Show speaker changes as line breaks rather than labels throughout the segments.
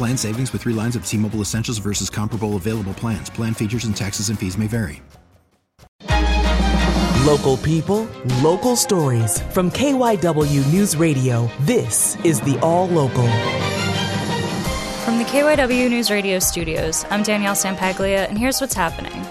Plan savings with three lines of T Mobile Essentials versus comparable available plans. Plan features and taxes and fees may vary.
Local people, local stories. From KYW News Radio, this is the All Local.
From the KYW News Radio studios, I'm Danielle Sampaglia, and here's what's happening.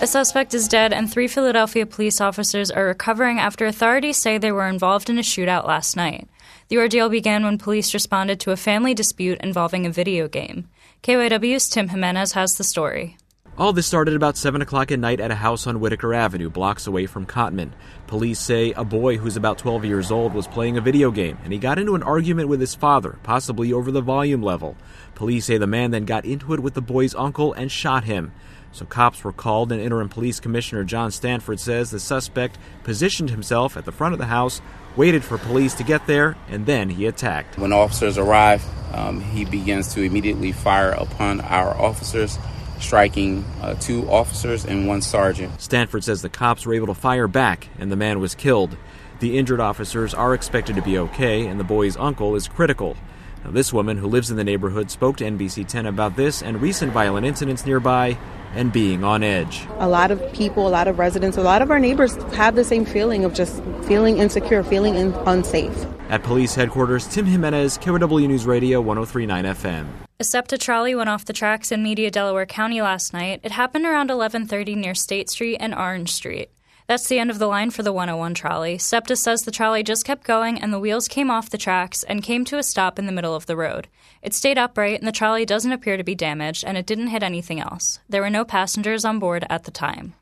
A suspect is dead, and three Philadelphia police officers are recovering after authorities say they were involved in a shootout last night. The ordeal began when police responded to a family dispute involving a video game. KYW's Tim Jimenez has the story.
All this started about 7 o'clock at night at a house on Whitaker Avenue, blocks away from Cottman. Police say a boy who's about 12 years old was playing a video game and he got into an argument with his father, possibly over the volume level. Police say the man then got into it with the boy's uncle and shot him. So cops were called, and Interim Police Commissioner John Stanford says the suspect positioned himself at the front of the house, waited for police to get there, and then he attacked.
When officers arrive, um, he begins to immediately fire upon our officers, striking uh, two officers and one sergeant.
Stanford says the cops were able to fire back, and the man was killed. The injured officers are expected to be okay, and the boy's uncle is critical. Now, this woman who lives in the neighborhood spoke to NBC 10 about this and recent violent incidents nearby and being on edge.
A lot of people, a lot of residents, a lot of our neighbors have the same feeling of just feeling insecure, feeling in- unsafe.
At police headquarters, Tim Jimenez, KYW News Radio 1039 FM.
A SEPTA trolley went off the tracks in Media, Delaware County last night. It happened around 11:30 near State Street and Orange Street. That's the end of the line for the 101 trolley. SEPTA says the trolley just kept going and the wheels came off the tracks and came to a stop in the middle of the road. It stayed upright and the trolley doesn't appear to be damaged and it didn't hit anything else. There were no passengers on board at the time.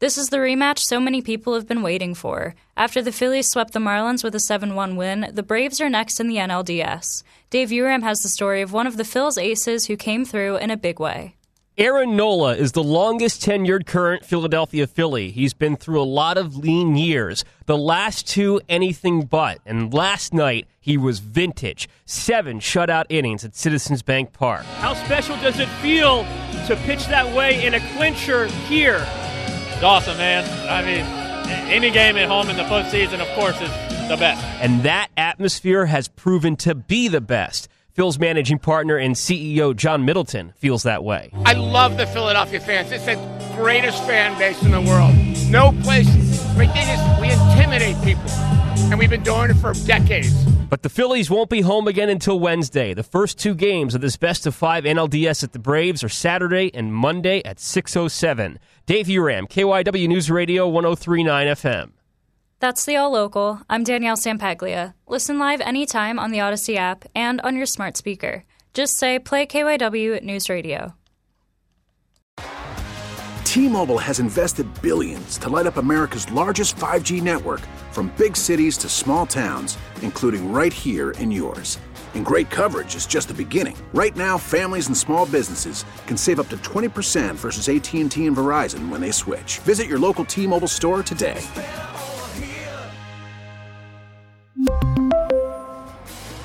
This is the rematch so many people have been waiting for. After the Phillies swept the Marlins with a 7 1 win, the Braves are next in the NLDS. Dave Uram has the story of one of the Phil's aces who came through in a big way.
Aaron Nola is the longest tenured current Philadelphia Philly. He's been through a lot of lean years. The last two, anything but. And last night, he was vintage. Seven shutout innings at Citizens Bank Park.
How special does it feel to pitch that way in a clincher here?
It's awesome, man. I mean, any game at home in the postseason, of course, is the best.
And that atmosphere has proven to be the best. Phil's managing partner and CEO John Middleton feels that way.
I love the Philadelphia fans. It's the greatest fan base in the world. No place, we, just, we intimidate people, and we've been doing it for decades.
But the Phillies won't be home again until Wednesday. The first two games of this best of five NLDS at the Braves are Saturday and Monday at 6.07. Dave Uram, KYW News Radio 1039 FM.
That's the All Local. I'm Danielle Sampaglia. Listen live anytime on the Audacy app and on your smart speaker. Just say play KYW News Radio.
T-Mobile has invested billions to light up America's largest 5G network from big cities to small towns, including right here in yours. And great coverage is just the beginning. Right now, families and small businesses can save up to 20% versus AT&T and Verizon when they switch. Visit your local T-Mobile store today.